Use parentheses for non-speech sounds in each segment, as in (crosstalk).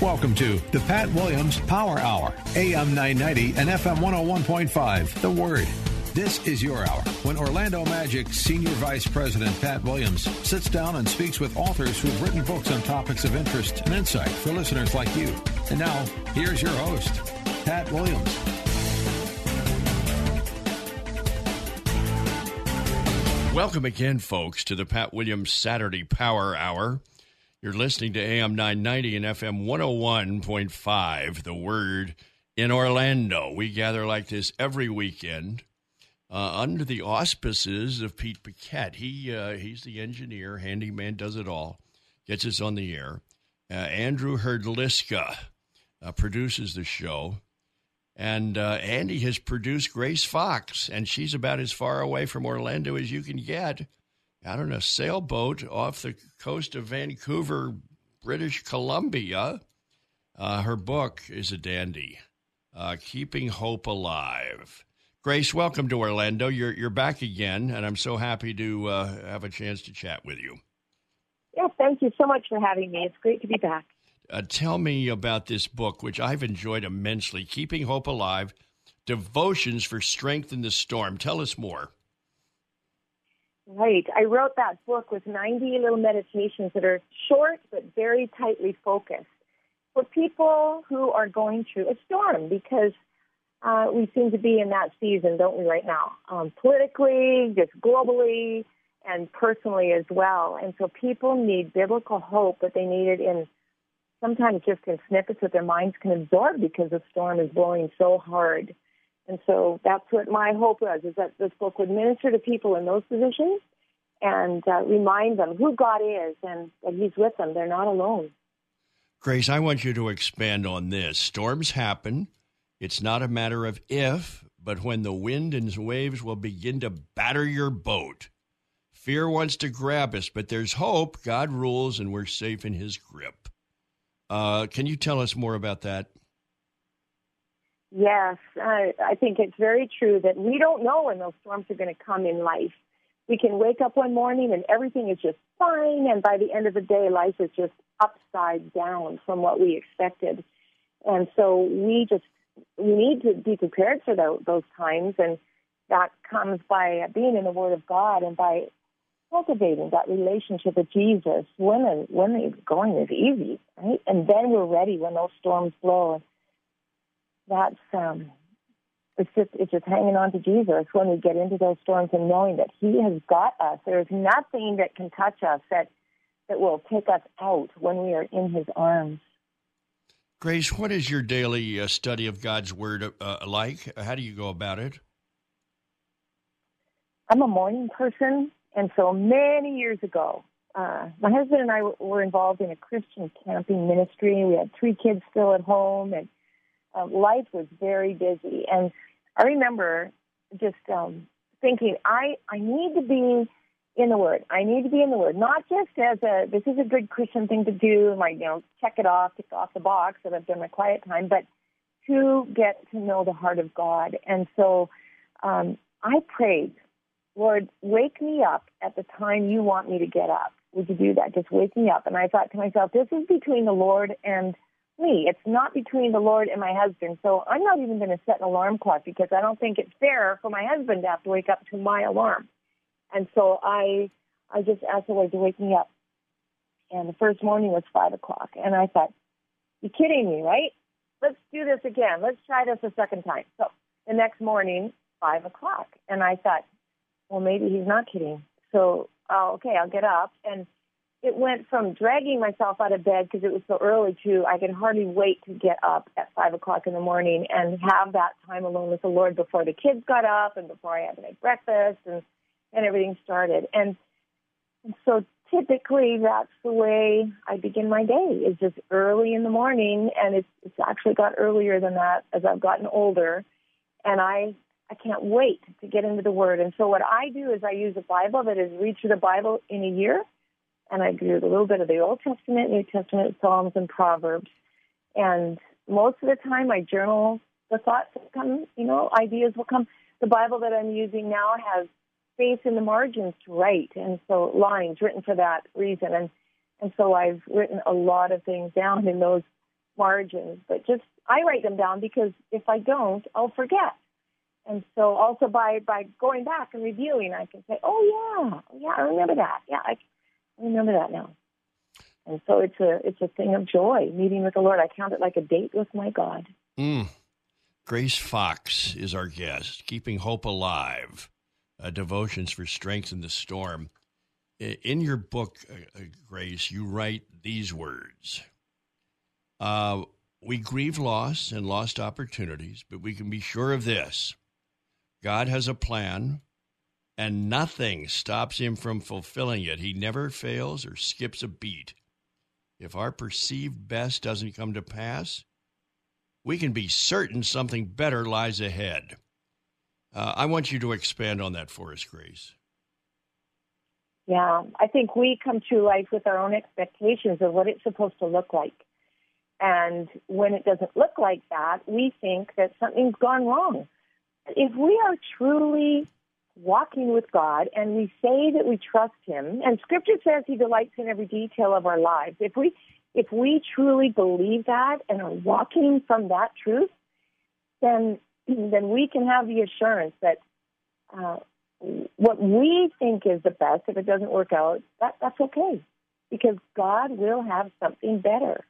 Welcome to the Pat Williams Power Hour, AM 990 and FM 101.5. The Word. This is your hour when Orlando Magic Senior Vice President Pat Williams sits down and speaks with authors who've written books on topics of interest and insight for listeners like you. And now, here's your host, Pat Williams. Welcome again, folks, to the Pat Williams Saturday Power Hour. You're listening to AM 990 and FM 101.5, The Word in Orlando. We gather like this every weekend uh, under the auspices of Pete Paquette. He, uh, he's the engineer, handyman, does it all, gets us on the air. Uh, Andrew Herdliska uh, produces the show. And uh, Andy has produced Grace Fox, and she's about as far away from Orlando as you can get out on a sailboat off the coast of Vancouver, British Columbia. Uh, her book is a dandy, uh, Keeping Hope Alive. Grace, welcome to Orlando. You're you're back again, and I'm so happy to uh, have a chance to chat with you. Yeah, thank you so much for having me. It's great to be back. Uh, tell me about this book, which I've enjoyed immensely, Keeping Hope Alive: Devotions for Strength in the Storm. Tell us more. Right. I wrote that book with 90 little meditations that are short but very tightly focused for people who are going through a storm because uh, we seem to be in that season, don't we, right now? Um, politically, just globally, and personally as well. And so people need biblical hope, but they need it in sometimes just in snippets that their minds can absorb because the storm is blowing so hard. And so that's what my hope was, is that this book would minister to people in those positions and uh, remind them who God is and that He's with them. They're not alone. Grace, I want you to expand on this. Storms happen. It's not a matter of if, but when the wind and waves will begin to batter your boat. Fear wants to grab us, but there's hope. God rules, and we're safe in His grip. Uh, can you tell us more about that? Yes, I, I think it's very true that we don't know when those storms are going to come in life. We can wake up one morning and everything is just fine, and by the end of the day, life is just upside down from what we expected. And so we just we need to be prepared for those, those times, and that comes by being in the Word of God and by cultivating that relationship with Jesus when when the going is easy, right? And then we're ready when those storms blow that's um, it's just it's just hanging on to Jesus when we get into those storms and knowing that He has got us. There's nothing that can touch us that that will take us out when we are in His arms. Grace, what is your daily uh, study of God's Word uh, like? How do you go about it? I'm a morning person, and so many years ago, uh, my husband and I were involved in a Christian camping ministry. We had three kids still at home, and uh, life was very busy. And I remember just um, thinking, I, I need to be in the Word. I need to be in the Word, not just as a this is a good Christian thing to do, like you know, check it off, tick off the box that I've done my quiet time, but to get to know the heart of God. And so um, I prayed, Lord, wake me up at the time you want me to get up. Would you do that? Just wake me up. And I thought to myself, this is between the Lord and me. It's not between the Lord and my husband. So I'm not even going to set an alarm clock because I don't think it's fair for my husband to have to wake up to my alarm. And so I, I just asked the Lord to wake me up. And the first morning was five o'clock. And I thought, you're kidding me, right? Let's do this again. Let's try this a second time. So the next morning, five o'clock. And I thought, well, maybe he's not kidding. So, oh, okay, I'll get up. And it went from dragging myself out of bed because it was so early to I could hardly wait to get up at five o'clock in the morning and have that time alone with the Lord before the kids got up and before I had to make breakfast and and everything started. And, and so typically that's the way I begin my day is just early in the morning and it's it's actually got earlier than that as I've gotten older and I I can't wait to get into the word. And so what I do is I use a Bible that is read through the Bible in a year and I do a little bit of the Old Testament, New Testament, Psalms, and Proverbs. And most of the time, I journal the thoughts that come, you know, ideas will come. The Bible that I'm using now has space in the margins to write, and so lines written for that reason. And and so I've written a lot of things down in those margins. But just I write them down because if I don't, I'll forget. And so also by by going back and reviewing, I can say, oh yeah, yeah, I remember that. Yeah, I remember that now. And so it's a it's a thing of joy meeting with the Lord. I count it like a date with my God. Mm. Grace Fox is our guest. Keeping hope alive, uh, devotions for strength in the storm. In your book, uh, uh, Grace, you write these words. Uh, we grieve loss and lost opportunities, but we can be sure of this God has a plan and nothing stops him from fulfilling it. He never fails or skips a beat. If our perceived best doesn't come to pass, we can be certain something better lies ahead. Uh, I want you to expand on that for us, Grace. Yeah, I think we come to life with our own expectations of what it's supposed to look like. And when it doesn't look like that, we think that something's gone wrong. If we are truly walking with God and we say that we trust him. And scripture says he delights in every detail of our lives. If we if we truly believe that and are walking from that truth then then we can have the assurance that uh, what we think is the best if it doesn't work out that that's okay. Because God will have something better.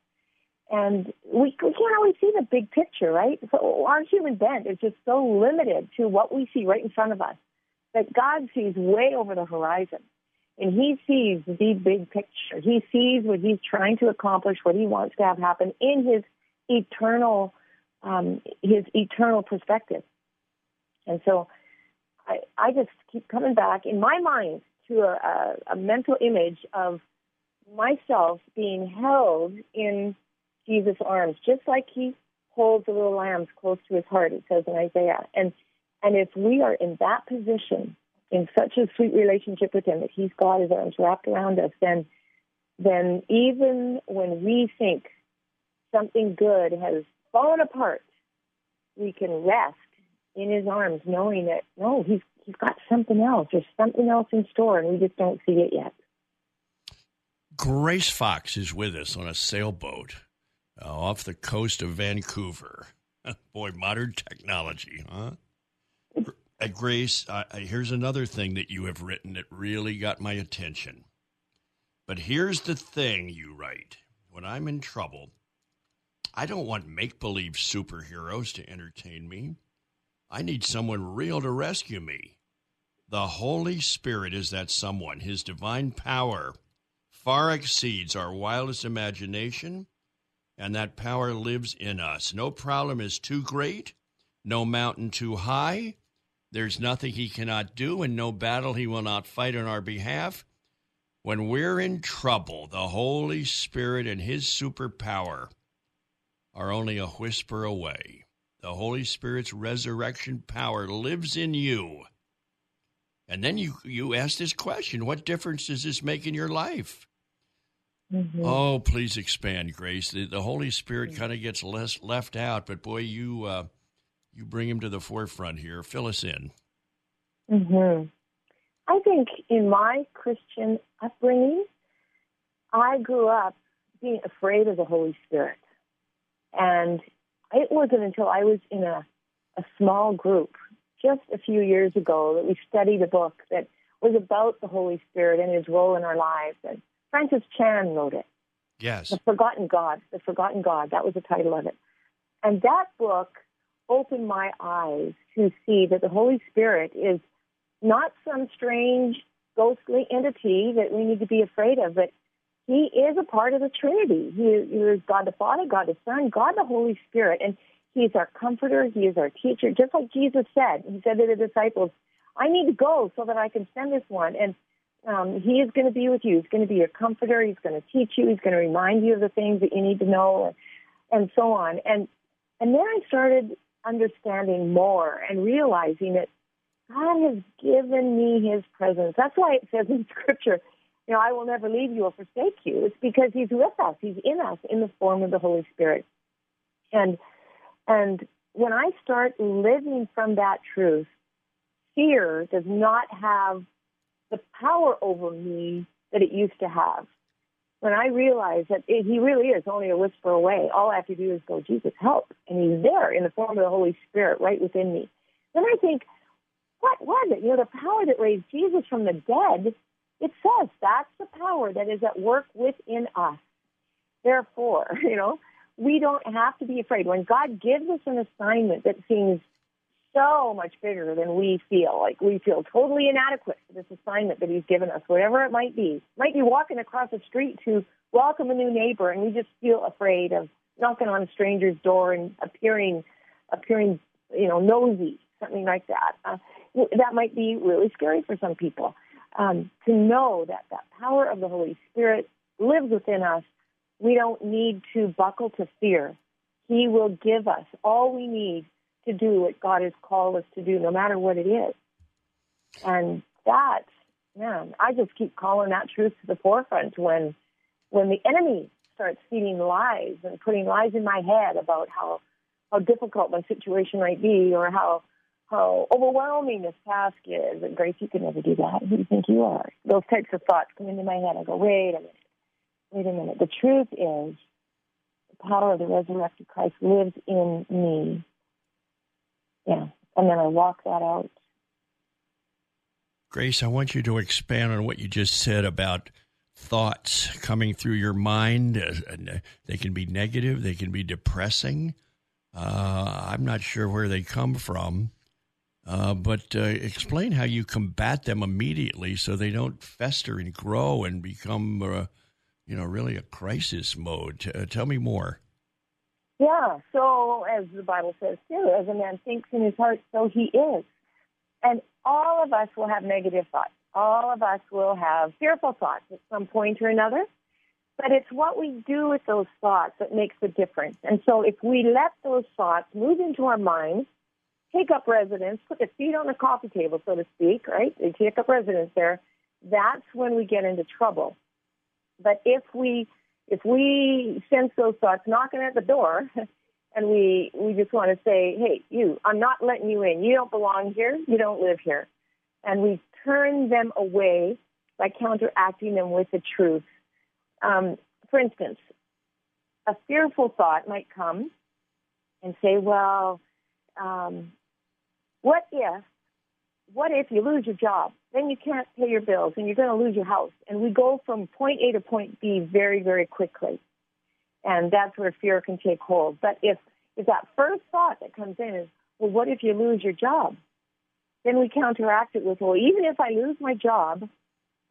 And we, we can't always see the big picture, right? So our human bent is just so limited to what we see right in front of us that God sees way over the horizon. And he sees the big picture. He sees what he's trying to accomplish, what he wants to have happen in his eternal, um, his eternal perspective. And so I, I just keep coming back in my mind to a, a, a mental image of myself being held in Jesus' arms, just like he holds the little lambs close to his heart, it says in Isaiah. And and if we are in that position, in such a sweet relationship with Him that He's got His arms wrapped around us, then, then even when we think something good has fallen apart, we can rest in His arms, knowing that no, He's He's got something else. There's something else in store, and we just don't see it yet. Grace Fox is with us on a sailboat uh, off the coast of Vancouver. (laughs) Boy, modern technology, huh? Uh, Grace, uh, here's another thing that you have written that really got my attention. But here's the thing you write when I'm in trouble, I don't want make believe superheroes to entertain me. I need someone real to rescue me. The Holy Spirit is that someone. His divine power far exceeds our wildest imagination, and that power lives in us. No problem is too great, no mountain too high, there's nothing he cannot do and no battle he will not fight on our behalf. When we're in trouble, the Holy Spirit and his superpower are only a whisper away. The Holy Spirit's resurrection power lives in you. And then you, you ask this question what difference does this make in your life? Mm-hmm. Oh, please expand, Grace. The, the Holy Spirit kind of gets less left out, but boy, you uh, you bring him to the forefront here. Fill us in. Mm-hmm. I think in my Christian upbringing, I grew up being afraid of the Holy Spirit. And it wasn't until I was in a, a small group just a few years ago that we studied a book that was about the Holy Spirit and his role in our lives. And Francis Chan wrote it. Yes. The Forgotten God. The Forgotten God. That was the title of it. And that book opened my eyes to see that the Holy Spirit is not some strange ghostly entity that we need to be afraid of, but He is a part of the Trinity. He is, he is God the Father, God the Son, God the Holy Spirit. And He is our comforter. He is our teacher. Just like Jesus said, He said to the disciples, I need to go so that I can send this one. And um, he is going to be with you. He's going to be your comforter. He's going to teach you. He's going to remind you of the things that you need to know, and, and so on. And and then I started understanding more and realizing that God has given me His presence. That's why it says in Scripture, you know, I will never leave you or forsake you. It's because He's with us. He's in us in the form of the Holy Spirit. And and when I start living from that truth, fear does not have the power over me that it used to have. When I realize that He really is only a whisper away, all I have to do is go, Jesus, help. And He's there in the form of the Holy Spirit right within me. Then I think, what was it? You know, the power that raised Jesus from the dead, it says that's the power that is at work within us. Therefore, (laughs) you know, we don't have to be afraid. When God gives us an assignment that seems so much bigger than we feel. Like we feel totally inadequate for this assignment that he's given us, whatever it might be. Might be walking across the street to welcome a new neighbor, and we just feel afraid of knocking on a stranger's door and appearing, appearing, you know, nosy, something like that. Uh, that might be really scary for some people. Um, to know that that power of the Holy Spirit lives within us, we don't need to buckle to fear. He will give us all we need to do what God has called us to do, no matter what it is. And that, man, I just keep calling that truth to the forefront when when the enemy starts feeding lies and putting lies in my head about how how difficult my situation might be or how how overwhelming this task is. And Grace, you can never do that. Who do you think you are? Those types of thoughts come into my head. I go, wait a minute, wait a minute. The truth is, the power of the resurrected Christ lives in me. Yeah. And then I walk that out. Grace, I want you to expand on what you just said about thoughts coming through your mind. Uh, they can be negative, they can be depressing. Uh, I'm not sure where they come from, uh, but uh, explain how you combat them immediately so they don't fester and grow and become, uh, you know, really a crisis mode. Uh, tell me more. Yeah, so as the Bible says too, as a man thinks in his heart, so he is. And all of us will have negative thoughts. All of us will have fearful thoughts at some point or another. But it's what we do with those thoughts that makes the difference. And so if we let those thoughts move into our minds, take up residence, put their feet on the coffee table, so to speak, right? They take up residence there. That's when we get into trouble. But if we if we sense those thoughts knocking at the door (laughs) and we we just want to say, "Hey, you, I'm not letting you in. You don't belong here. You don't live here." And we turn them away by counteracting them with the truth. Um, for instance, a fearful thought might come and say, "Well, um, what if what if you lose your job? Then you can't pay your bills and you're going to lose your house. And we go from point A to point B very, very quickly. And that's where fear can take hold. But if, if that first thought that comes in is, well, what if you lose your job? Then we counteract it with, well, even if I lose my job,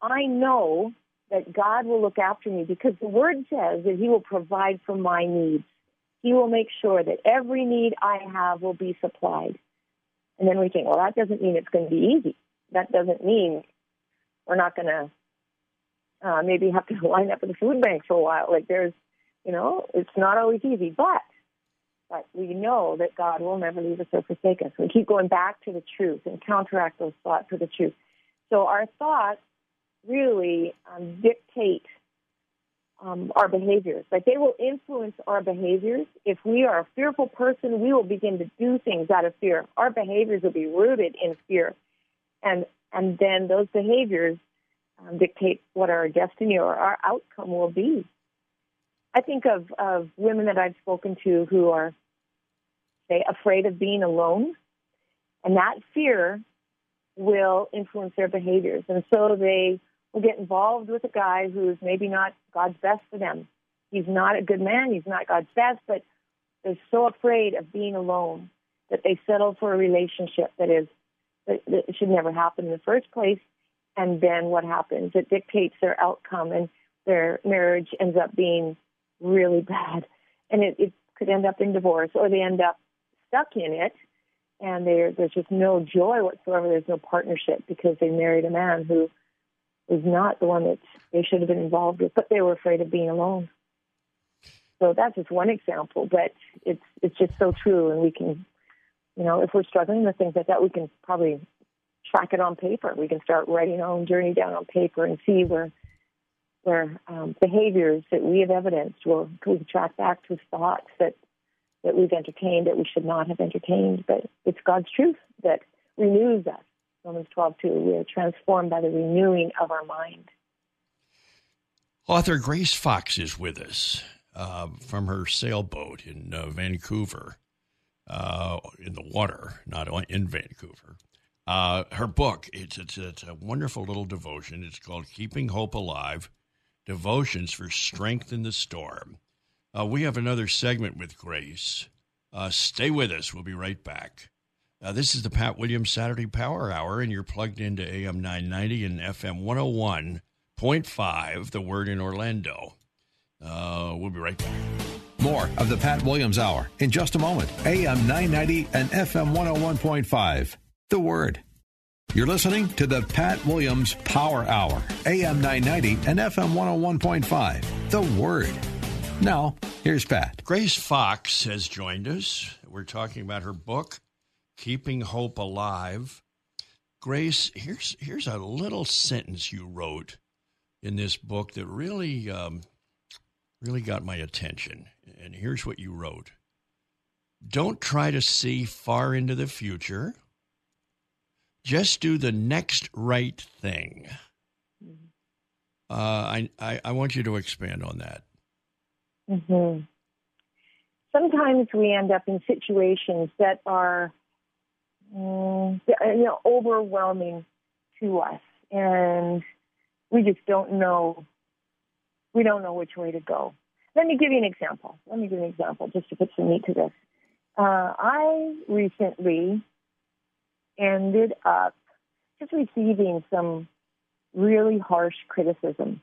I know that God will look after me because the word says that He will provide for my needs. He will make sure that every need I have will be supplied. And then we think, well, that doesn't mean it's going to be easy. That doesn't mean we're not going to uh, maybe have to (laughs) line up at the food bank for a while. Like there's, you know, it's not always easy, but but we know that God will never leave us or forsake us. We keep going back to the truth and counteract those thoughts with the truth. So our thoughts really um, dictate um, our behaviors. Like they will influence our behaviors. If we are a fearful person, we will begin to do things out of fear. Our behaviors will be rooted in fear, and and then those behaviors um, dictate what our destiny or our outcome will be. I think of of women that I've spoken to who are say afraid of being alone, and that fear will influence their behaviors, and so they will get involved with a guy who's maybe not God's best for them. He's not a good man, he's not God's best, but they're so afraid of being alone that they settle for a relationship that is that should never happen in the first place. And then what happens? It dictates their outcome. And their marriage ends up being really (laughs) bad, and it, it could end up in divorce, or they end up stuck in it, and there's just no joy whatsoever. There's no partnership because they married a man who was not the one that they should have been involved with, but they were afraid of being alone. So that's just one example, but it's it's just so true, and we can, you know, if we're struggling with things like that, we can probably track it on paper. We can start writing our own journey down on paper and see where where um, behaviors that we have evidenced, where we track back to thoughts that that we've entertained that we should not have entertained. But it's God's truth that renews us. Romans 12, 2. We are transformed by the renewing of our mind. Author Grace Fox is with us uh, from her sailboat in uh, Vancouver, uh, in the water, not in Vancouver. Uh, her book, it's, it's, it's a wonderful little devotion. It's called Keeping Hope Alive Devotions for Strength in the Storm. Uh, we have another segment with Grace. Uh, stay with us. We'll be right back. Uh, this is the Pat Williams Saturday Power Hour, and you're plugged into AM 990 and FM 101.5, the word in Orlando. Uh, we'll be right back. More of the Pat Williams Hour in just a moment. AM 990 and FM 101.5, the word. You're listening to the Pat Williams Power Hour, AM 990 and FM 101.5, the word. Now, here's Pat. Grace Fox has joined us. We're talking about her book, Keeping Hope Alive. Grace, here's here's a little sentence you wrote in this book that really um, really got my attention. And here's what you wrote: Don't try to see far into the future. Just do the next right thing. Mm-hmm. Uh, I, I I want you to expand on that. Mm-hmm. Sometimes we end up in situations that are, mm, you know, overwhelming to us, and we just don't know. We don't know which way to go. Let me give you an example. Let me give you an example just to put some meat to this. Uh, I recently ended up just receiving some really harsh criticism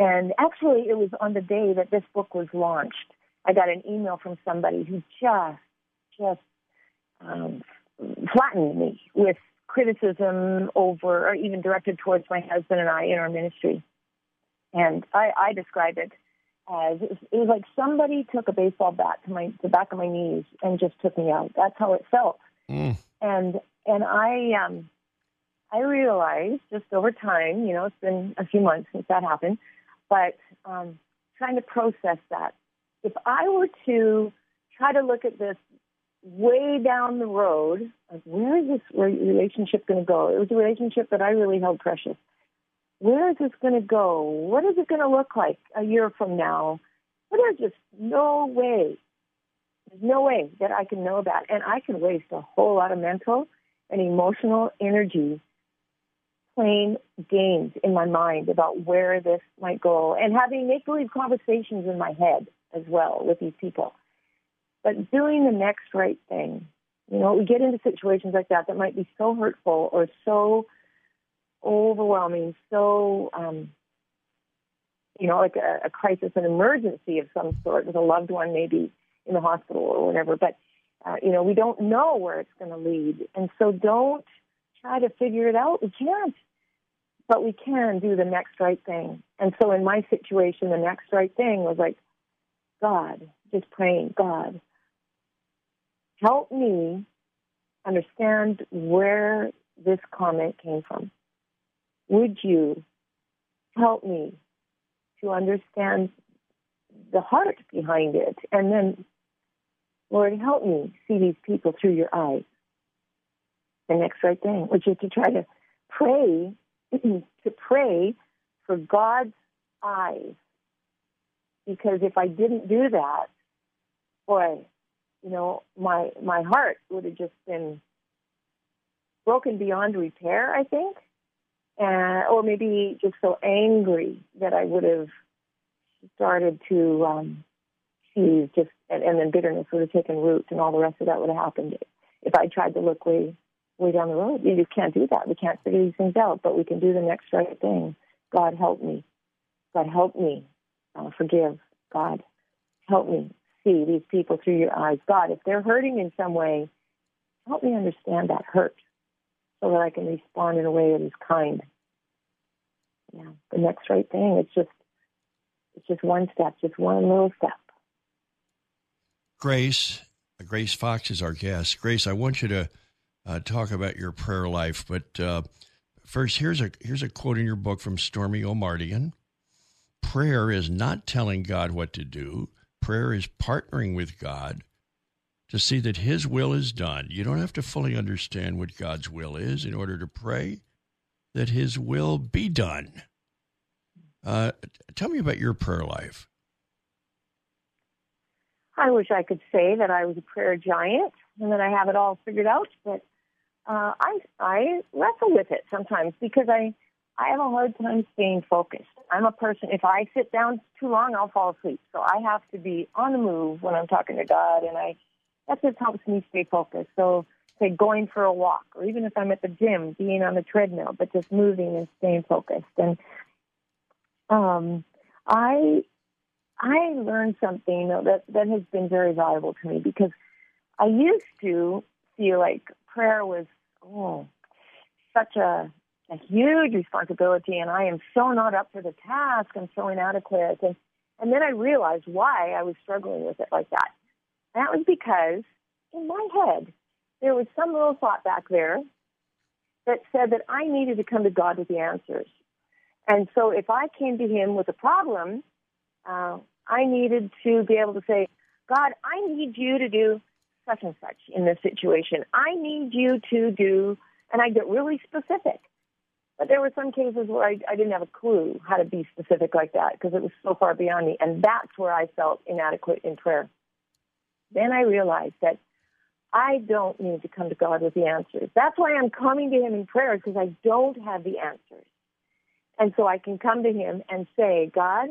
and actually, it was on the day that this book was launched. I got an email from somebody who just, just um, flattened me with criticism over, or even directed towards my husband and I in our ministry. And I, I it as it was, it was like somebody took a baseball bat to my the back of my knees and just took me out. That's how it felt. Mm. And and I um I realized just over time, you know, it's been a few months since that happened, but um, trying to process that. If I were to try to look at this way down the road, like where is this relationship going to go? It was a relationship that I really held precious. Where is this going to go? What is it going to look like a year from now? There's just no way. There's no way that I can know that. And I can waste a whole lot of mental and emotional energy playing games in my mind about where this might go and having make believe conversations in my head as well with these people. But doing the next right thing. You know, we get into situations like that that might be so hurtful or so overwhelming, so, um, you know, like a, a crisis, an emergency of some sort with a loved one maybe in the hospital or whatever. But, uh, you know, we don't know where it's going to lead. And so don't try to figure it out. We can't but we can do the next right thing. And so in my situation, the next right thing was like, God, just praying, God, help me understand where this comment came from. Would you help me to understand the heart behind it? And then, Lord, help me see these people through your eyes. The next right thing, which is to try to pray (clears throat) to pray for God's eyes. Because if I didn't do that, boy, you know, my my heart would have just been broken beyond repair, I think. And or maybe just so angry that I would have started to um see just and, and then bitterness would have taken root and all the rest of that would have happened if I tried to look way way down the road. You just can't do that. We can't figure these things out, but we can do the next right thing. God help me. God, help me uh, forgive. God, help me see these people through your eyes. God, if they're hurting in some way, help me understand that hurt so that I can respond in a way that is kind. Yeah, the next right thing. It's just, it's just one step, just one little step. Grace, Grace Fox is our guest. Grace, I want you to uh, talk about your prayer life, but uh, first, here's a here's a quote in your book from Stormie Omartian. Prayer is not telling God what to do. Prayer is partnering with God to see that His will is done. You don't have to fully understand what God's will is in order to pray that His will be done. Uh, tell me about your prayer life. I wish I could say that I was a prayer giant and that I have it all figured out, but uh, I I wrestle with it sometimes because I I have a hard time staying focused. I'm a person. If I sit down too long, I'll fall asleep. So I have to be on the move when I'm talking to God, and I that just helps me stay focused. So, say going for a walk, or even if I'm at the gym, being on the treadmill, but just moving and staying focused. And um, I I learned something that that has been very valuable to me because I used to feel like prayer was oh such a a huge responsibility and I am so not up for the task. I'm so inadequate. And and then I realized why I was struggling with it like that. That was because in my head, there was some little thought back there that said that I needed to come to God with the answers. And so if I came to Him with a problem, uh, I needed to be able to say, God, I need you to do such and such in this situation. I need you to do, and I get really specific. But there were some cases where I, I didn't have a clue how to be specific like that because it was so far beyond me. And that's where I felt inadequate in prayer. Then I realized that I don't need to come to God with the answers. That's why I'm coming to Him in prayer because I don't have the answers. And so I can come to Him and say, God,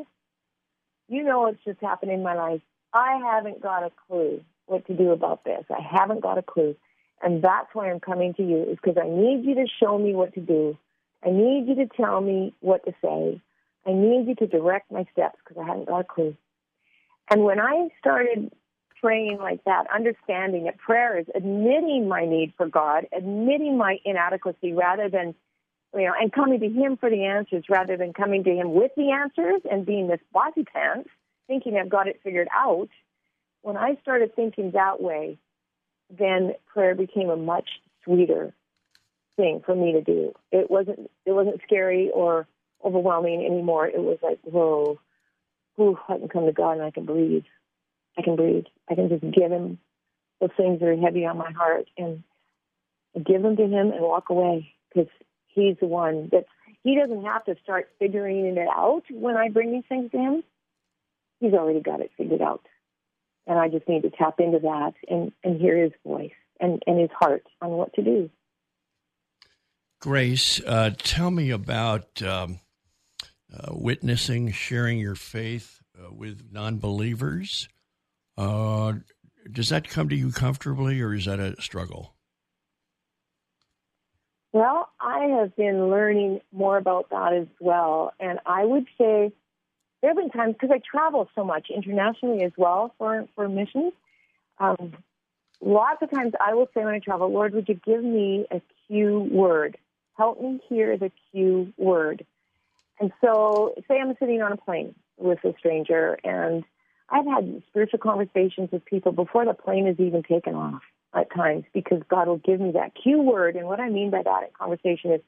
you know what's just happened in my life. I haven't got a clue what to do about this. I haven't got a clue. And that's why I'm coming to you, is because I need you to show me what to do. I need you to tell me what to say. I need you to direct my steps because I haven't got a clue. And when I started praying like that, understanding that prayer is admitting my need for God, admitting my inadequacy rather than, you know, and coming to Him for the answers rather than coming to Him with the answers and being this bossy pants, thinking I've got it figured out. When I started thinking that way, then prayer became a much sweeter thing for me to do. It wasn't it wasn't scary or overwhelming anymore. It was like, whoa, whew, I can come to God and I can breathe. I can breathe. I can just give him those things that are heavy on my heart and give them to him and walk away because he's the one that he doesn't have to start figuring it out when I bring these things to him. He's already got it figured out. And I just need to tap into that and, and hear his voice and, and his heart on what to do. Grace, uh, tell me about um, uh, witnessing, sharing your faith uh, with non believers. Uh, does that come to you comfortably, or is that a struggle? Well, I have been learning more about that as well, and I would say there have been times because I travel so much internationally as well for for missions. Um, lots of times I will say when I travel, Lord, would you give me a cue word? Help me hear the cue word. And so, say I'm sitting on a plane with a stranger and I've had spiritual conversations with people before the plane is even taken off at times because God will give me that cue word. And what I mean by that conversation is,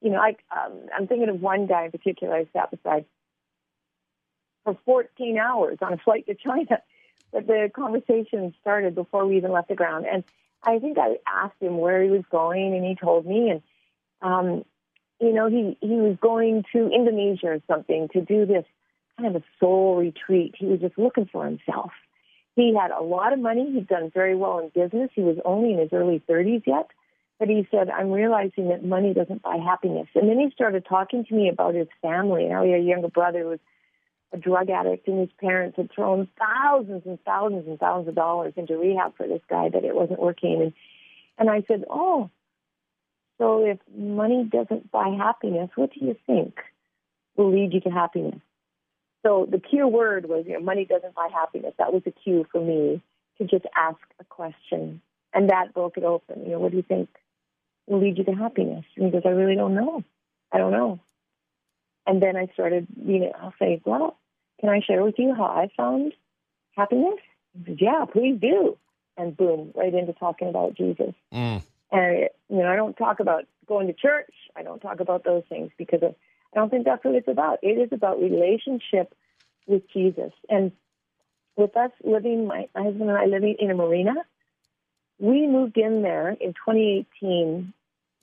you know, I, um, I'm thinking of one guy in particular I sat beside for 14 hours on a flight to China. (laughs) But the conversation started before we even left the ground. And I think I asked him where he was going, and he told me. And, um, you know, he, he was going to Indonesia or something to do this kind of a soul retreat. He was just looking for himself. He had a lot of money. He'd done very well in business. He was only in his early 30s yet. But he said, I'm realizing that money doesn't buy happiness. And then he started talking to me about his family and how he had a younger brother was a drug addict and his parents had thrown thousands and thousands and thousands of dollars into rehab for this guy, but it wasn't working. And, and I said, Oh, so if money doesn't buy happiness, what do you think will lead you to happiness? So the cue word was, you know, money doesn't buy happiness. That was the cue for me to just ask a question. And that broke it open. You know, what do you think will lead you to happiness? And he goes, I really don't know. I don't know. And then I started, you know, I'll say, well, can I share with you how I found happiness? He says, yeah, please do. And boom, right into talking about Jesus. Mm. And, you know, I don't talk about going to church. I don't talk about those things because of, I don't think that's what it's about. It is about relationship with Jesus. And with us living, my, husband and I living in a marina, we moved in there in 2018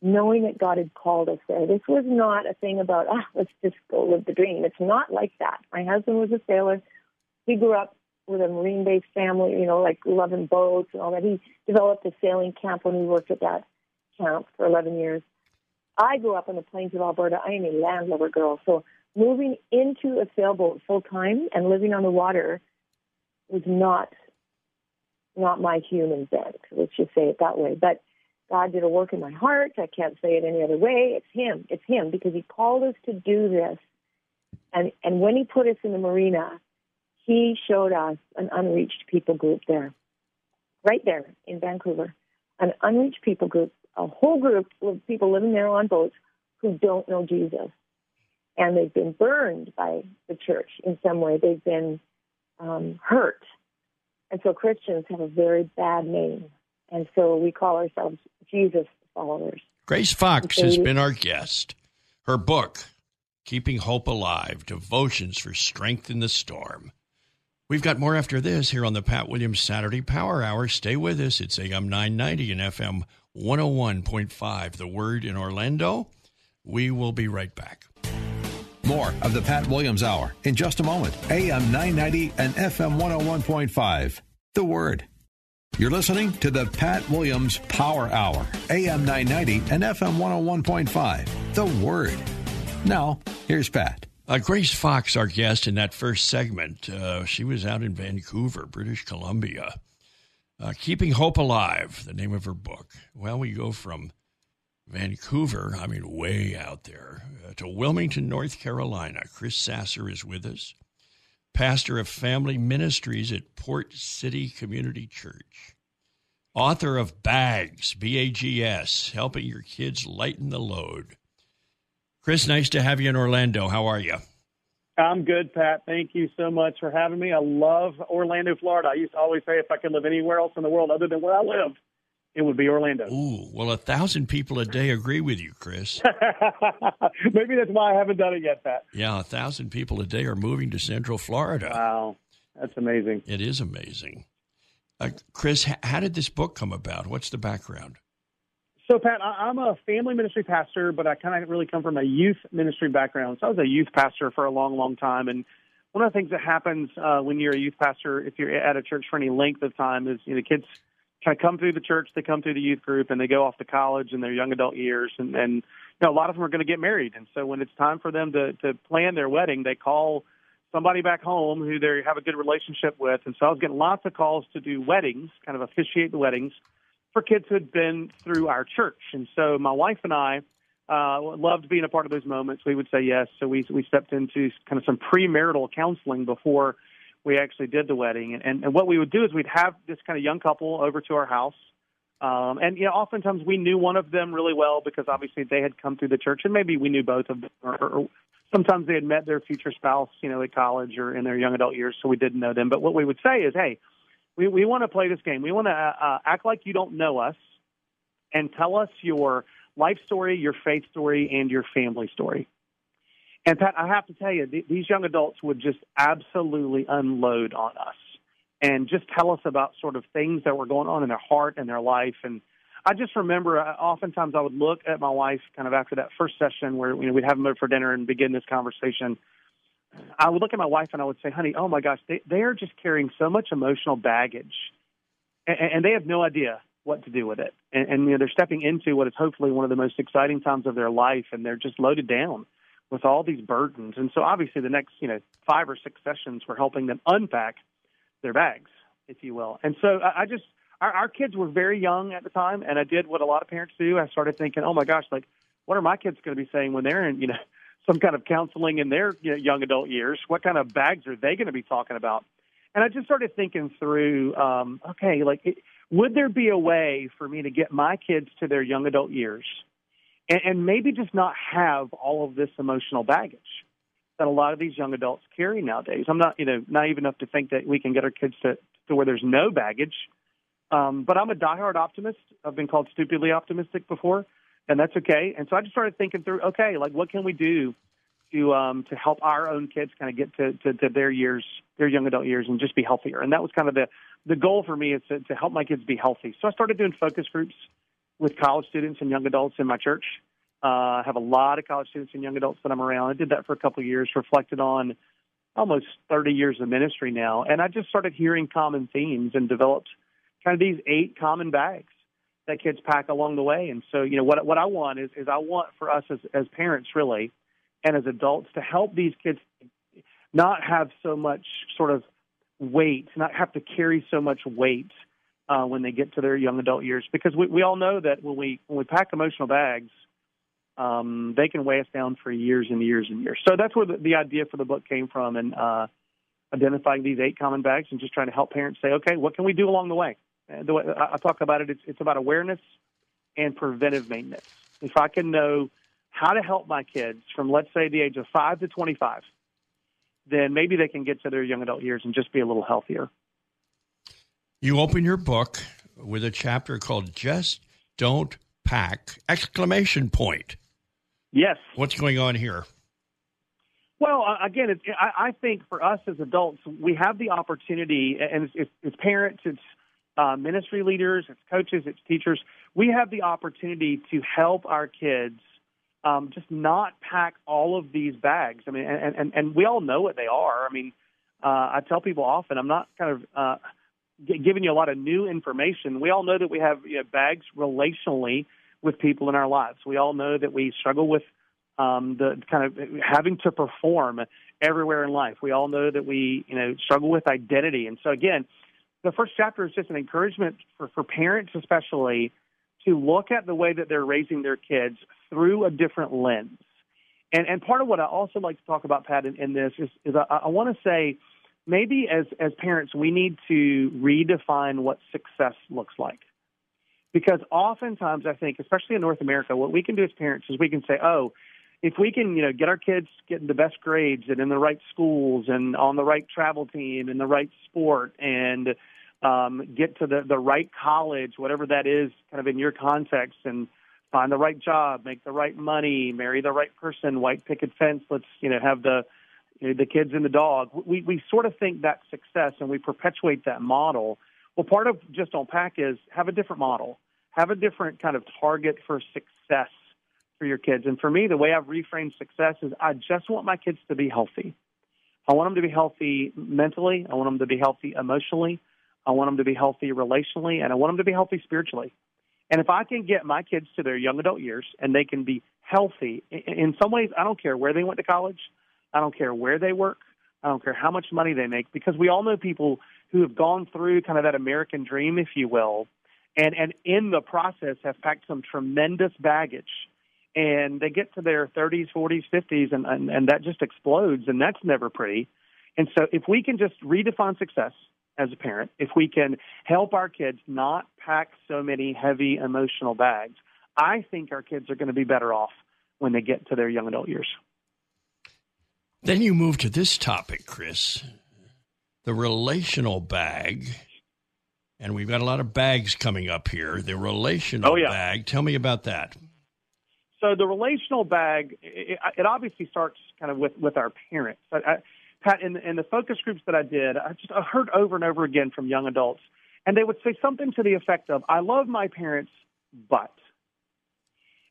knowing that God had called us there. This was not a thing about, ah, let's just go live the dream. It's not like that. My husband was a sailor. He grew up with a marine based family, you know, like loving boats and all that. He developed a sailing camp when he worked at that camp for 11 years. I grew up on the plains of Alberta. I am a landlubber girl. So moving into a sailboat full time and living on the water was not not my human bent. Let's just say it that way. But God did a work in my heart. I can't say it any other way. It's Him. It's Him because He called us to do this. And and when He put us in the marina, He showed us an unreached people group there, right there in Vancouver, an unreached people group, a whole group of people living there on boats who don't know Jesus, and they've been burned by the church in some way. They've been um, hurt, and so Christians have a very bad name and so we call ourselves Jesus followers. Grace Fox has been our guest. Her book, Keeping Hope Alive Devotions for Strength in the Storm. We've got more after this here on the Pat Williams Saturday Power Hour. Stay with us. It's AM 990 and FM 101.5. The Word in Orlando. We will be right back. More of the Pat Williams Hour in just a moment. AM 990 and FM 101.5. The Word. You're listening to the Pat Williams Power Hour, AM 990 and FM 101.5. The Word. Now, here's Pat. Uh, Grace Fox, our guest in that first segment, uh, she was out in Vancouver, British Columbia. Uh, Keeping Hope Alive, the name of her book. Well, we go from Vancouver, I mean, way out there, uh, to Wilmington, North Carolina. Chris Sasser is with us pastor of family ministries at Port City Community Church, author of Bags, B A G S, helping your kids lighten the load. Chris, nice to have you in Orlando. How are you? I'm good, Pat. Thank you so much for having me. I love Orlando, Florida. I used to always say if I could live anywhere else in the world other than where I live, it would be Orlando. Ooh, well, a thousand people a day agree with you, Chris. (laughs) Maybe that's why I haven't done it yet, Pat. Yeah, a thousand people a day are moving to Central Florida. Wow, that's amazing. It is amazing. Uh, Chris, how did this book come about? What's the background? So, Pat, I'm a family ministry pastor, but I kind of really come from a youth ministry background. So, I was a youth pastor for a long, long time. And one of the things that happens uh, when you're a youth pastor, if you're at a church for any length of time, is you know, kids kind of come through the church, they come through the youth group, and they go off to college in their young adult years, and and you know a lot of them are going to get married, and so when it's time for them to to plan their wedding, they call somebody back home who they have a good relationship with, and so I was getting lots of calls to do weddings, kind of officiate the weddings for kids who had been through our church, and so my wife and I. Uh, loved being a part of those moments. We would say yes. So we we stepped into kind of some premarital counseling before we actually did the wedding. And, and what we would do is we'd have this kind of young couple over to our house. Um, and you know, oftentimes we knew one of them really well because obviously they had come through the church, and maybe we knew both of them. Or, or sometimes they had met their future spouse, you know, at college or in their young adult years, so we didn't know them. But what we would say is, hey, we we want to play this game. We want to uh, act like you don't know us, and tell us your life story, your faith story, and your family story. And Pat, I have to tell you, th- these young adults would just absolutely unload on us and just tell us about sort of things that were going on in their heart and their life. And I just remember, uh, oftentimes I would look at my wife kind of after that first session where you know we'd have them over for dinner and begin this conversation. I would look at my wife and I would say, "Honey, oh my gosh, they they are just carrying so much emotional baggage, and, and they have no idea what to do with it. And, and you know they're stepping into what is hopefully one of the most exciting times of their life, and they're just loaded down." with all these burdens. And so obviously the next, you know, five or six sessions were helping them unpack their bags, if you will. And so I, I just our, our kids were very young at the time and I did what a lot of parents do. I started thinking, Oh my gosh, like what are my kids going to be saying when they're in, you know, some kind of counseling in their you know, young adult years. What kind of bags are they going to be talking about? And I just started thinking through, um, okay, like, it, would there be a way for me to get my kids to their young adult years and, and maybe just not have all of this emotional baggage that a lot of these young adults carry nowadays? I'm not, you know, naive enough to think that we can get our kids to, to where there's no baggage. Um, but I'm a diehard optimist. I've been called stupidly optimistic before, and that's okay. And so I just started thinking through, okay, like what can we do to um, to help our own kids kind of get to, to, to their years, their young adult years, and just be healthier. And that was kind of the the goal for me is to, to help my kids be healthy. So I started doing focus groups with college students and young adults in my church. Uh, I have a lot of college students and young adults that I'm around. I did that for a couple of years, reflected on almost 30 years of ministry now, and I just started hearing common themes and developed kind of these eight common bags that kids pack along the way. And so, you know, what what I want is is I want for us as as parents really and as adults to help these kids not have so much sort of weight, not have to carry so much weight uh, when they get to their young adult years. Because we, we all know that when we when we pack emotional bags, um, they can weigh us down for years and years and years. So that's where the, the idea for the book came from, and uh, identifying these eight common bags and just trying to help parents say, okay, what can we do along the way? The way I, talk about it, it's, it's about awareness and preventive maintenance. If I can know how to help my kids from, let's say, the age of five to 25, then maybe they can get to their young adult years and just be a little healthier. You open your book with a chapter called Just Don't Pack! Exclamation point. Yes. What's going on here? Well, uh, again, it, I, I think for us as adults, we have the opportunity, and it's, it's parents, it's uh, ministry leaders, it's coaches, it's teachers. We have the opportunity to help our kids um, just not pack all of these bags. I mean, and, and, and we all know what they are. I mean, uh, I tell people often, I'm not kind of uh, g- giving you a lot of new information. We all know that we have you know, bags relationally with people in our lives. We all know that we struggle with um, the kind of having to perform everywhere in life. We all know that we, you know, struggle with identity. And so again, the first chapter is just an encouragement for, for parents, especially, to look at the way that they're raising their kids through a different lens. And, and part of what I also like to talk about, Pat, in, in this is, is I, I want to say maybe as, as parents, we need to redefine what success looks like. Because oftentimes, I think, especially in North America, what we can do as parents is we can say, oh, if we can, you know, get our kids getting the best grades and in the right schools and on the right travel team and the right sport and um, get to the, the right college, whatever that is, kind of in your context, and find the right job, make the right money, marry the right person, white picket fence. Let's you know have the you know, the kids and the dog. We we sort of think that's success, and we perpetuate that model. Well, part of just unpack is have a different model, have a different kind of target for success for your kids. And for me, the way I've reframed success is I just want my kids to be healthy. I want them to be healthy mentally. I want them to be healthy emotionally. I want them to be healthy relationally, and I want them to be healthy spiritually. And if I can get my kids to their young adult years and they can be healthy, in some ways, I don't care where they went to college, I don't care where they work, I don't care how much money they make, because we all know people who have gone through kind of that American dream, if you will, and and in the process have packed some tremendous baggage and they get to their 30s, 40s, 50s, and, and, and that just explodes, and that's never pretty. And so, if we can just redefine success as a parent, if we can help our kids not pack so many heavy emotional bags, I think our kids are going to be better off when they get to their young adult years. Then you move to this topic, Chris the relational bag. And we've got a lot of bags coming up here. The relational oh, yeah. bag. Tell me about that. So the relational bag, it, it obviously starts kind of with, with our parents. I, I, Pat, in, in the focus groups that I did, I just I heard over and over again from young adults, and they would say something to the effect of, "I love my parents, but."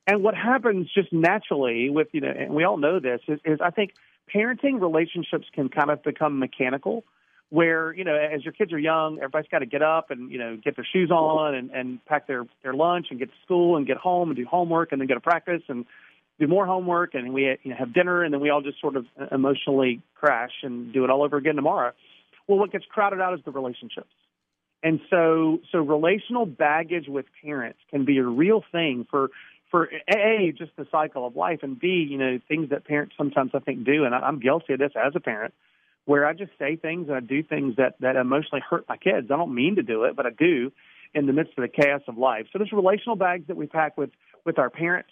And what happens just naturally with you know, and we all know this is, is I think parenting relationships can kind of become mechanical where you know as your kids are young everybody's got to get up and you know get their shoes on and and pack their their lunch and get to school and get home and do homework and then go to practice and do more homework and we you know, have dinner and then we all just sort of emotionally crash and do it all over again tomorrow well what gets crowded out is the relationships and so so relational baggage with parents can be a real thing for for a just the cycle of life, and b you know things that parents sometimes I think do, and I'm guilty of this as a parent, where I just say things and I do things that that emotionally hurt my kids. I don't mean to do it, but I do in the midst of the chaos of life. So there's relational bags that we pack with with our parents.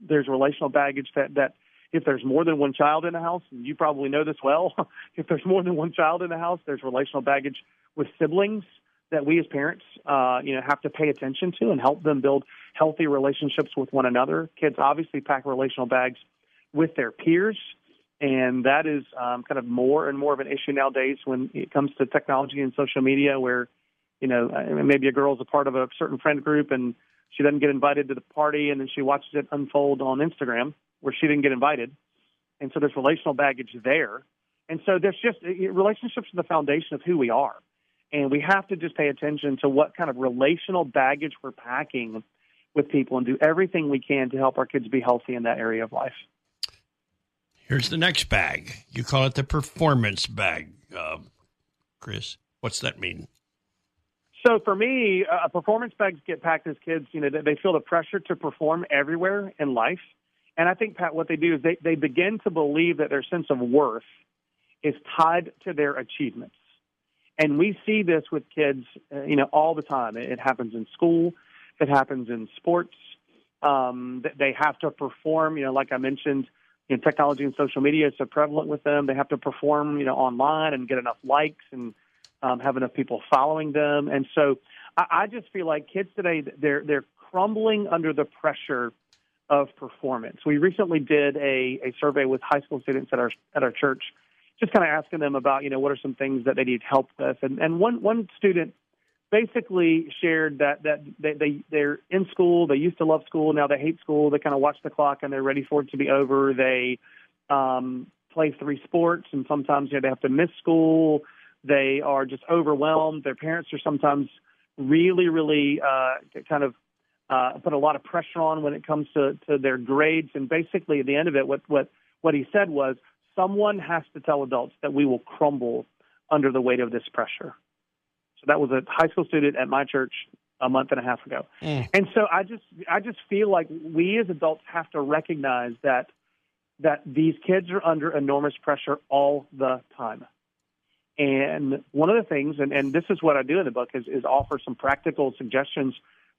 There's relational baggage that that if there's more than one child in the house, and you probably know this well, (laughs) if there's more than one child in the house, there's relational baggage with siblings that we as parents, uh, you know, have to pay attention to and help them build healthy relationships with one another. Kids obviously pack relational bags with their peers, and that is um, kind of more and more of an issue nowadays when it comes to technology and social media, where you know maybe a girl's a part of a certain friend group and she doesn't get invited to the party, and then she watches it unfold on Instagram where she didn't get invited, and so there's relational baggage there, and so there's just relationships are the foundation of who we are and we have to just pay attention to what kind of relational baggage we're packing with people and do everything we can to help our kids be healthy in that area of life. Here's the next bag. You call it the performance bag, uh, Chris. What's that mean? So for me, uh, performance bags get packed as kids. You know, they feel the pressure to perform everywhere in life, and I think Pat, what they do is they they begin to believe that their sense of worth is tied to their achievements. And we see this with kids, uh, you know, all the time. It, it happens in school, it happens in sports. Um, they have to perform, you know, like I mentioned, you know, technology and social media is so prevalent with them. They have to perform, you know, online and get enough likes and um, have enough people following them. And so I, I just feel like kids today, they're they're crumbling under the pressure of performance. We recently did a, a survey with high school students at our at our church just kind of asking them about, you know, what are some things that they need help with. And, and one, one student basically shared that, that they, they, they're in school. They used to love school. Now they hate school. They kind of watch the clock and they're ready for it to be over. They, um, play three sports and sometimes, you know, they have to miss school. They are just overwhelmed. Their parents are sometimes really, really, uh, kind of, uh, put a lot of pressure on when it comes to, to their grades. And basically at the end of it, what, what, what he said was, someone has to tell adults that we will crumble under the weight of this pressure. So that was a high school student at my church a month and a half ago. Mm. And so I just I just feel like we as adults have to recognize that that these kids are under enormous pressure all the time. And one of the things, and, and this is what I do in the book, is, is offer some practical suggestions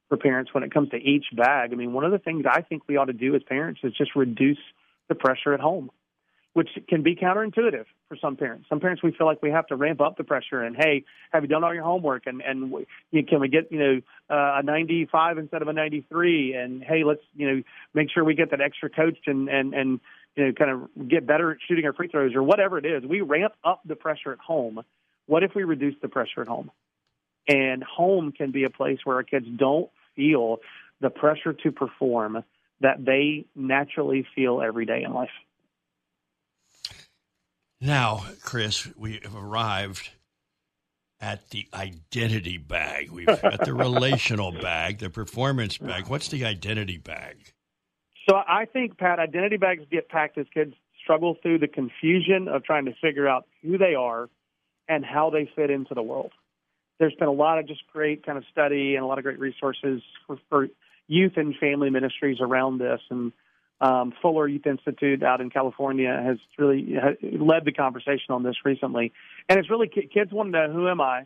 for parents when it comes to each bag. I mean, one of the things I think we ought to do as parents is just reduce the pressure at home which can be counterintuitive for some parents. Some parents we feel like we have to ramp up the pressure and hey, have you done all your homework and and we, can we get you know uh, a 95 instead of a 93 and hey, let's you know make sure we get that extra coach and and and you know kind of get better at shooting our free throws or whatever it is. We ramp up the pressure at home. What if we reduce the pressure at home? And home can be a place where our kids don't feel the pressure to perform that they naturally feel every day in life. Now, Chris, we have arrived at the identity bag. We've got the (laughs) relational bag, the performance bag. What's the identity bag? So I think, Pat, identity bags get packed as kids struggle through the confusion of trying to figure out who they are and how they fit into the world. There's been a lot of just great kind of study and a lot of great resources for, for youth and family ministries around this. And um, Fuller Youth Institute out in California has really led the conversation on this recently, and it's really kids want to know who am I,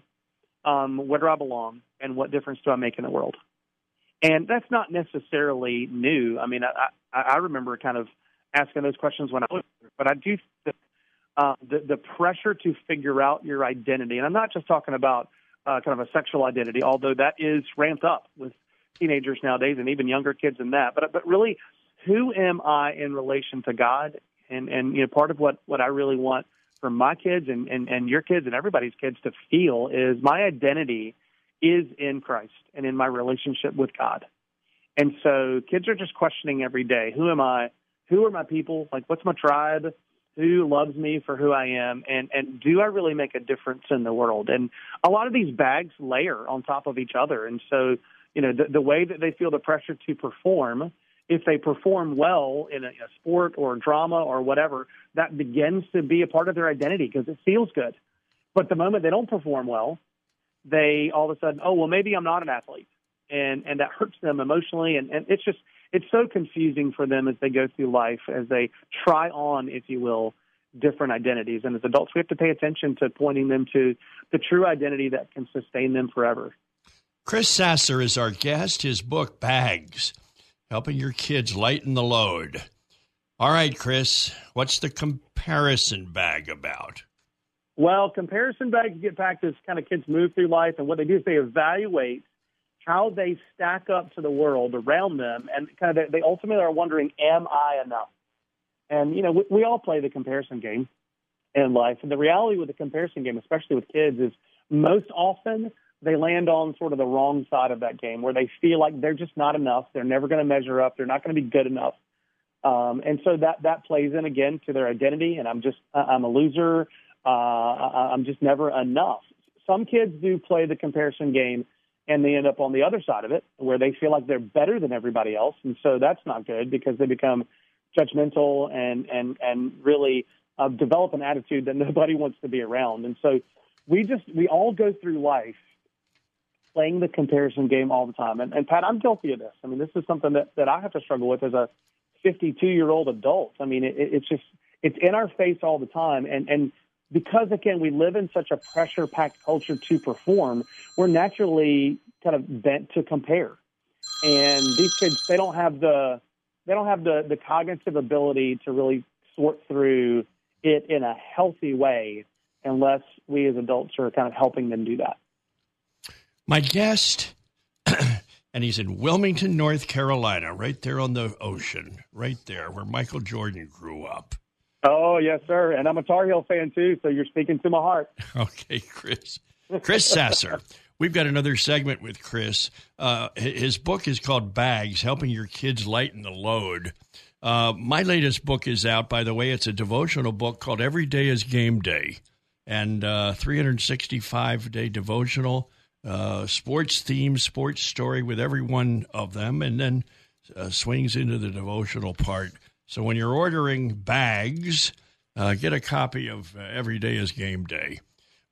um, where do I belong, and what difference do I make in the world. And that's not necessarily new. I mean, I, I, I remember kind of asking those questions when I was, but I do think uh, the the pressure to figure out your identity, and I'm not just talking about uh, kind of a sexual identity, although that is ramped up with teenagers nowadays and even younger kids than that. But but really who am I in relation to God? And and you know, part of what what I really want for my kids and and and your kids and everybody's kids to feel is my identity is in Christ and in my relationship with God. And so kids are just questioning every day, who am I? Who are my people? Like what's my tribe? Who loves me for who I am? And and do I really make a difference in the world? And a lot of these bags layer on top of each other. And so, you know, the, the way that they feel the pressure to perform if they perform well in a, a sport or drama or whatever, that begins to be a part of their identity because it feels good. But the moment they don't perform well, they all of a sudden, oh well, maybe I'm not an athlete, and and that hurts them emotionally, and and it's just it's so confusing for them as they go through life as they try on, if you will, different identities. And as adults, we have to pay attention to pointing them to the true identity that can sustain them forever. Chris Sasser is our guest. His book, Bags Helping Your Kids Lighten the Load. All right, Chris, what's the comparison bag about? Well, comparison bags get back to kind of kids move through life, and what they do is they evaluate how they stack up to the world around them, and kind of they ultimately are wondering, "Am I enough?" And you know, we, we all play the comparison game in life, and the reality with the comparison game, especially with kids, is most often they land on sort of the wrong side of that game, where they feel like they're just not enough, they're never going to measure up, they're not going to be good enough, um, and so that that plays in again to their identity, and I'm just I'm a loser, uh, I'm just never enough. Some kids do play the comparison game and they end up on the other side of it where they feel like they're better than everybody else. And so that's not good because they become judgmental and and and really uh, develop an attitude that (laughs) nobody wants to be around. And so we just we all go through life playing the comparison game all the time. And, and pat i'm guilty of this. I mean this is something that that i have to struggle with as a 52 year old adult. I mean it, it's just it's in our face all the time. And and because again we live in such a pressure packed culture to perform we're naturally kind of bent to compare. And these kids they don't have the they don't have the the cognitive ability to really sort through it in a healthy way unless we as adults are kind of helping them do that. My guest (clears throat) and he's in wilmington north carolina right there on the ocean right there where michael jordan grew up Oh, yes, sir. And I'm a Tar Heel fan too, so you're speaking to my heart. (laughs) Okay, Chris. Chris Sasser. We've got another segment with Chris. Uh, his book is called Bags Helping Your Kids Lighten the Load. Uh, my latest book is out, by the way. It's a devotional book called Every Day is Game Day and uh, 365 day devotional, uh, sports theme, sports story with every one of them, and then uh, swings into the devotional part. So when you're ordering bags, uh, get a copy of uh, Every Day is Game Day.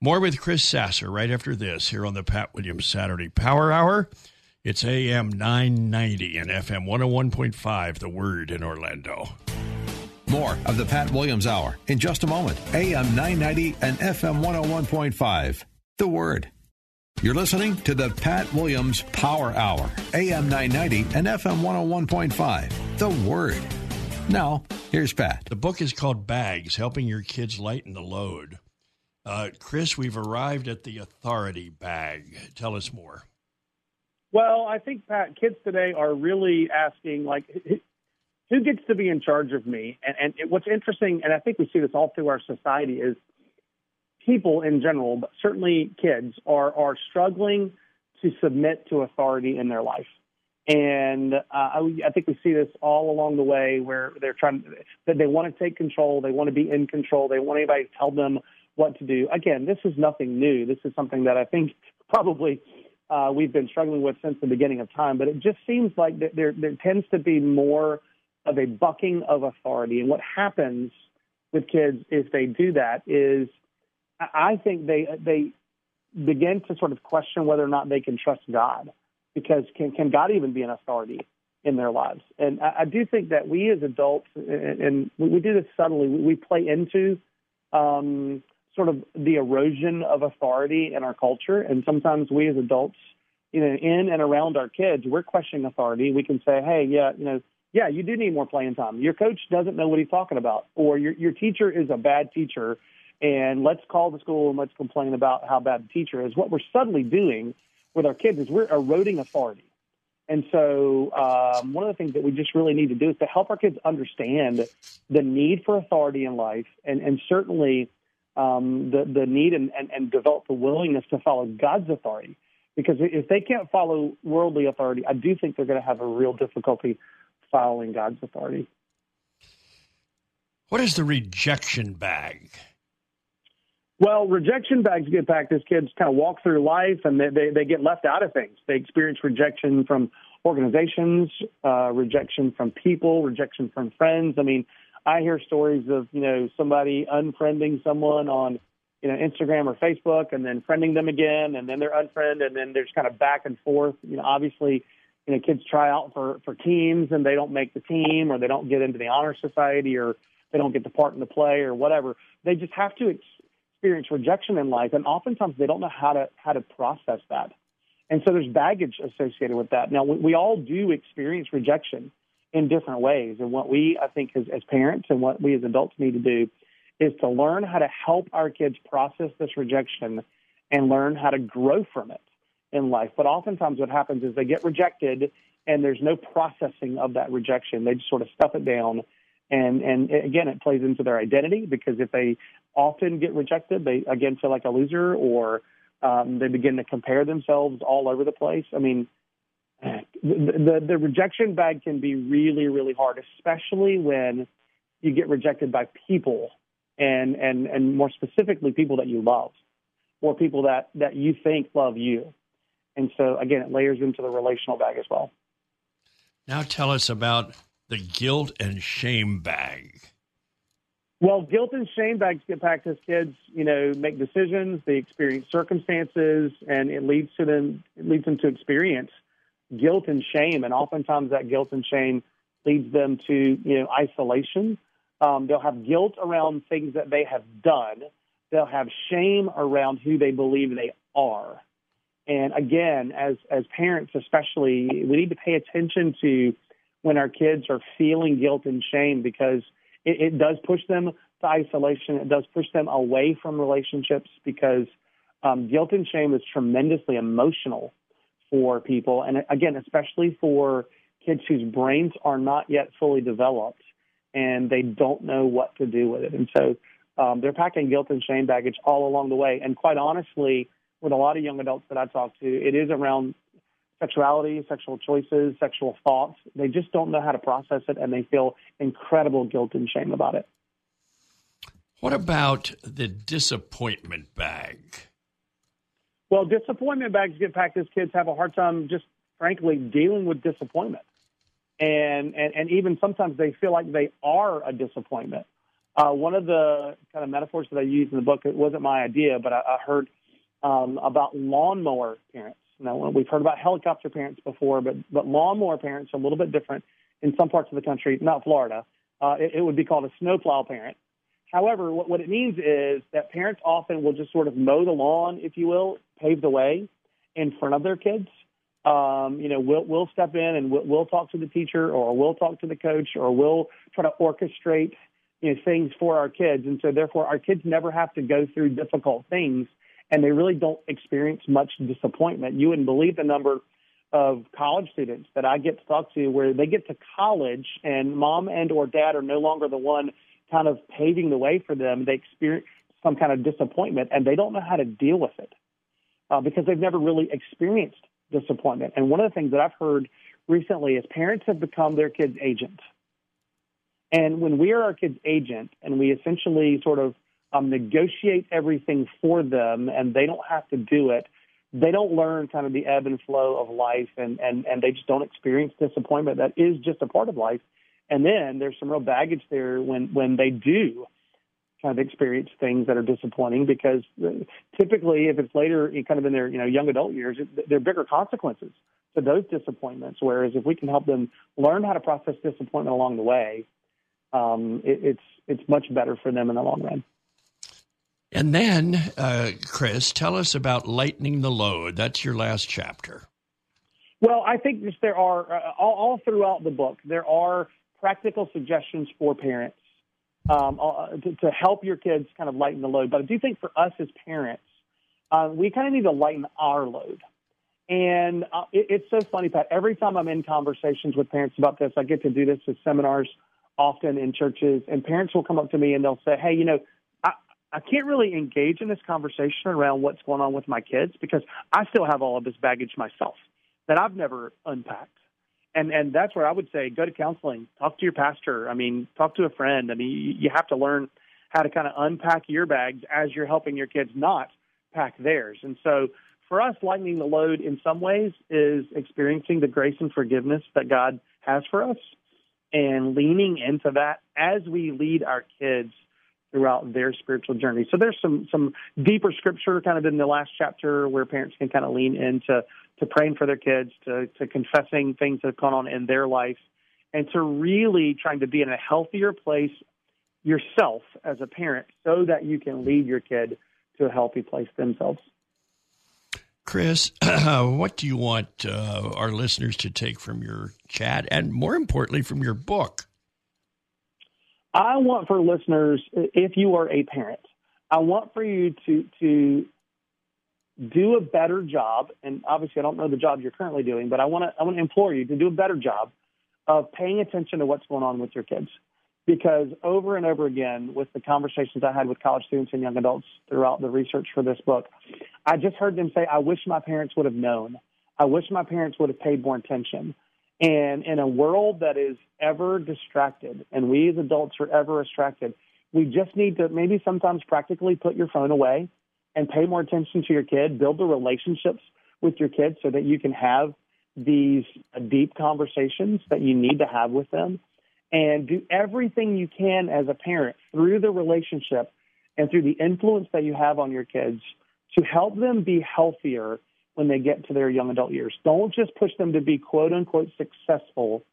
More with Chris Sasser right after this here on the Pat Williams Saturday Power Hour. It's AM 990 and FM 101.5, The Word in Orlando. More of the Pat Williams Hour in just a moment. AM 990 and FM 101.5, The Word. You're listening to the Pat Williams Power Hour, AM 990 and FM 101.5, The Word. Now, here's Pat. The book is called Bags Helping Your Kids Lighten the Load. Uh, Chris, we've arrived at the authority bag. Tell us more. Well, I think, Pat, kids today are really asking, like, who gets to be in charge of me? And, and it, what's interesting, and I think we see this all through our society, is people in general, but certainly kids, are, are struggling to submit to authority in their life. And uh, I, I think we see this all along the way where they're trying that they want to take control, they want to be in control, they want anybody to tell them what to do. Again, this is nothing new. This is something that I think (laughs) probably uh, we've been struggling with since the beginning of time. But it just seems like there there tends to be more of a bucking of authority. And what happens with kids if they do that is, I think they they begin to sort of question whether or not they can trust God because can can God even be an authority in their lives? And I, I do think that we as adults, and, and we, do this subtly, we, we play into um, sort of the erosion of authority in our culture, and sometimes we as adults, you know, in and around our kids, we're questioning authority. We can say, hey, yeah, you know. Yeah, you do need more playing time. Your coach doesn't know what he's talking about, or your your teacher is a bad teacher, and let's call the school and let's complain about how bad the teacher is. What we're suddenly doing with our kids is we're eroding authority. And so, um, one of the things that we just really need to do is to help our kids understand the need for authority in life, and, and certainly um, the the need and, and, and develop the willingness to follow God's authority. Because if they can't follow worldly authority, I do think they're going to have a real difficulty following God's authority. What is the rejection bag? Well, rejection bags get packed as kids kind of walk through life and they, they, they get left out of things. They experience rejection from organizations, uh, rejection from people, rejection from friends. I mean, I hear stories of, you know, somebody unfriending someone on you know, Instagram or Facebook, and then friending them again, and then they're unfriend, and then there's kind of back and forth. You know, obviously, you know, kids try out for for teams and they don't make the team, or they don't get into the honor society, or they don't get the part in the play, or whatever. They just have to experience rejection in life, and oftentimes they don't know how to how to process that. And so there's baggage associated with that. Now we, we all do experience rejection in different ways, and what we I think as, as parents and what we as adults need to do is to learn how to help our kids process this rejection and learn how to grow from it in life. But oftentimes what happens is they get rejected and there's no processing of that rejection. They just sort of stuff it down. And, and again, it plays into their identity because if they often get rejected, they again feel like a loser or um, they begin to compare themselves all over the place. I mean, the, the, the rejection bag can be really, really hard, especially when you get rejected by people and and and more specifically people that you love or people that that you think love you and so again it layers into the relational bag as well now tell us about the guilt and shame bag well guilt and shame bags get packed as kids you know make decisions they experience circumstances and it leads to them it leads them to experience guilt and shame and oftentimes that guilt and shame leads them to you know isolation um, they'll have guilt around things that they have done. They'll have shame around who they believe they are. And again, as as parents, especially, we need to pay attention to when our kids are feeling guilt and shame because it, it does push them to isolation. It does push them away from relationships because um, guilt and shame is tremendously emotional for people, and again, especially for kids whose brains are not yet fully developed and they don't know what to do with it. And so um, they're packing guilt and shame baggage all along the way. And quite honestly, with a lot of young adults that I talk to, it is around sexuality, sexual choices, sexual thoughts. They just don't know how to process it and they feel incredible guilt and shame about it. What about the disappointment bag? Well, disappointment bags get packed as kids have a hard time just frankly dealing with disappointment and, and, and even sometimes they feel like they are a disappointment. Uh, one of the kind of metaphors that I used in the book, it wasn't my idea, but I, I heard um, about lawnmower parents. Now, we've heard about helicopter parents before, but, but lawnmower parents are a little bit different in some parts of the country, not Florida. Uh, it, it would be called a snowplow parent. However, what, what it means is that parents often will just sort of mow the lawn, if you will, pave the way in front of their kids um, you know, we'll we'll step in and we'll, we'll talk to the teacher, or we'll talk to the coach, or we'll try to orchestrate you know things for our kids, and so therefore our kids never have to go through difficult things, and they really don't experience much disappointment. You wouldn't believe the number of college students that I get to talk to where they get to college and mom and or dad are no longer the one kind of paving the way for them. They experience some kind of disappointment and they don't know how to deal with it uh, because they've never really experienced disappointment. And one of the things that I've heard recently is parents have become their kids' agent. And when we are our kids' agent and we essentially sort of um, negotiate everything for them and they don't have to do it, they don't learn kind of the ebb and flow of life and, and, and they just don't experience disappointment. That is just a part of life. And then there's some real baggage there when, when they do kind of experience things that are disappointing because typically if it's later kind of in their you know young adult years there are bigger consequences to those disappointments whereas if we can help them learn how to process disappointment along the way um, it, it's it's much better for them in the long run and then uh, chris tell us about lightening the load that's your last chapter well i think just there are uh, all, all throughout the book there are practical suggestions for parents um, uh, to, to, help your kids kind of lighten the load. But I do think for us as parents, uh, we kind of need to lighten our load. And uh, it, it's so funny, Pat. Every time I'm in conversations with parents about this, I get to do this at seminars often in churches, and parents will come up to me and they'll say, "Hey, you know, I, can't really engage in this conversation around what's going on with my kids because I still have all of this baggage myself that I've never unpacked." and and that's where I would say go to counseling, talk to your pastor. I mean, talk to a friend. I mean, you have to learn how to kind of unpack your bags as you're helping your kids not pack theirs. And so, for us, lightening the load in some ways is experiencing the grace and forgiveness that God has for us, and leaning into that as we lead our kids throughout their spiritual journey. So there's some some deeper scripture kind of in the last chapter where parents can kind of lean into to praying for their kids, to to confessing things that have gone on in their life, and to really trying to be in a healthier place yourself as a parent so that you can lead your kid to a healthy place themselves. Chris, (clears throat) what do you want uh, our listeners to take from your chat and more importantly from your book? I want for listeners, if you are a parent, I want for you to to do a better job. And obviously, I don't know the job you're currently doing, but I want to I want to implore you to do a better job of paying attention to what's going on with your kids. Because over and over again, with the conversations I had with college students and young adults throughout the research for this book, I just heard them say, "I wish my parents would have known. I wish my parents would have paid more attention." And in a world that is ever distracted, and we as adults are ever distracted, we just need to maybe sometimes practically put your phone away and pay more attention to your kid, build the relationships with your kids so that you can have these deep conversations that you need to have with them. And do everything you can as a parent through the relationship and through the influence that you have on your kids to help them be healthier when they get to their young adult years. Don't just push them to be quote unquote successful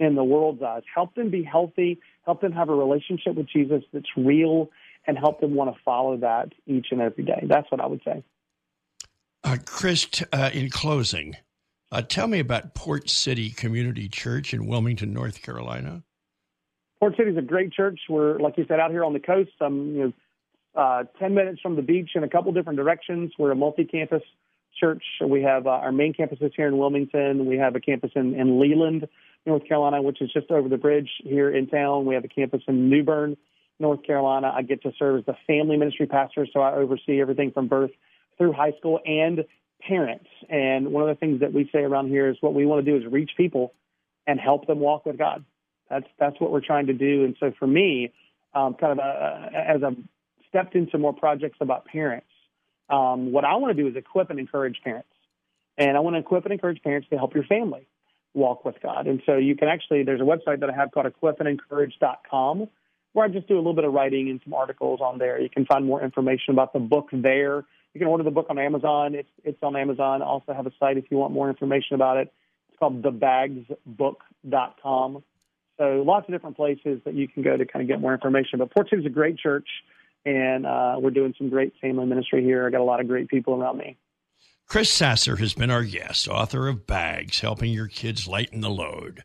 in the world's eyes. Help them be healthy, help them have a relationship with Jesus that's real, and help them want to follow that each and every day. That's what I would say. Uh, Chris, uh, in closing, uh, tell me about Port City Community Church in Wilmington, North Carolina. Port City is a great church. We're, like you said, out here on the coast. Um, you know, uh, 10 minutes from the beach in a couple different directions. We're a multi campus church. We have uh, our main campus is here in Wilmington. We have a campus in, in Leland, North Carolina, which is just over the bridge here in town. We have a campus in New Bern, North Carolina. I get to serve as the family ministry pastor, so I oversee everything from birth through high school and parents. And one of the things that we say around here is what we want to do is reach people and help them walk with God. That's that's what we're trying to do. And so for me, um, kind of a, as I've stepped into more projects about parents, um, what I want to do is equip and encourage parents. And I want to equip and encourage parents to help your family walk with God. And so you can actually, there's a website that I have called equipandencourage.com where I just do a little bit of writing and some articles on there. You can find more information about the book there. You can order the book on Amazon. It's, it's on Amazon. I also have a site if you want more information about it. It's called thebagsbook.com. So lots of different places that you can go to kind of get more information. But Port City is a great church and uh, we're doing some great family ministry here. I got a lot of great people around me. Chris Sasser has been our guest, author of Bags, helping your kids lighten the load.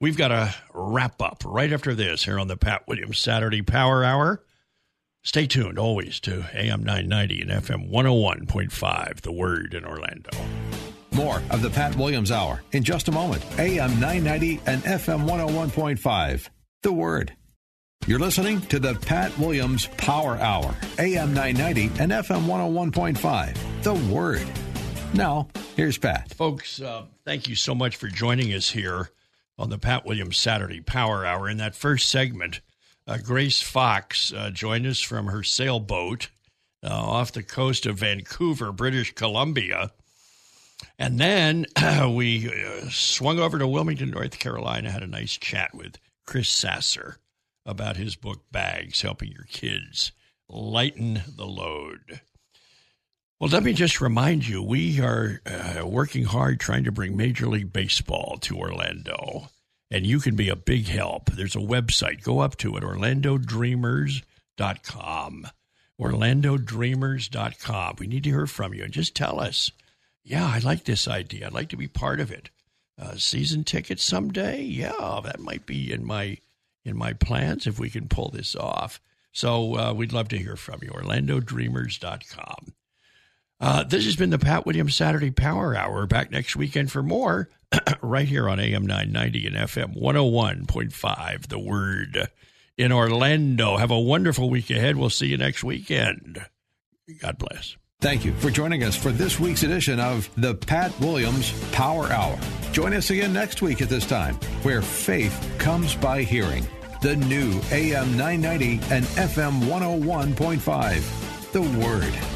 We've got a wrap up right after this here on the Pat Williams Saturday Power Hour. Stay tuned always to AM 990 and FM 101.5, The Word in Orlando. More of the Pat Williams Hour in just a moment. AM 990 and FM 101.5, The Word. You're listening to the Pat Williams Power Hour, AM 990 and FM 101.5. The Word. Now, here's Pat. Folks, uh, thank you so much for joining us here on the Pat Williams Saturday Power Hour. In that first segment, uh, Grace Fox uh, joined us from her sailboat uh, off the coast of Vancouver, British Columbia. And then (clears throat) we uh, swung over to Wilmington, North Carolina, had a nice chat with Chris Sasser about his book Bags, helping your kids lighten the load. Well, let me just remind you, we are uh, working hard trying to bring Major League Baseball to Orlando, and you can be a big help. There's a website. Go up to it, orlandodreamers.com. Orlandodreamers.com. We need to hear from you and just tell us, yeah, I like this idea. I'd like to be part of it. Uh, season tickets someday? Yeah, that might be in my in my plans if we can pull this off. So uh, we'd love to hear from you. OrlandoDreamers.com. Uh, this has been the Pat Williams Saturday Power Hour. Back next weekend for more (clears throat) right here on AM 990 and FM 101.5. The Word in Orlando. Have a wonderful week ahead. We'll see you next weekend. God bless. Thank you for joining us for this week's edition of the Pat Williams Power Hour. Join us again next week at this time, where faith comes by hearing. The new AM 990 and FM 101.5. The Word.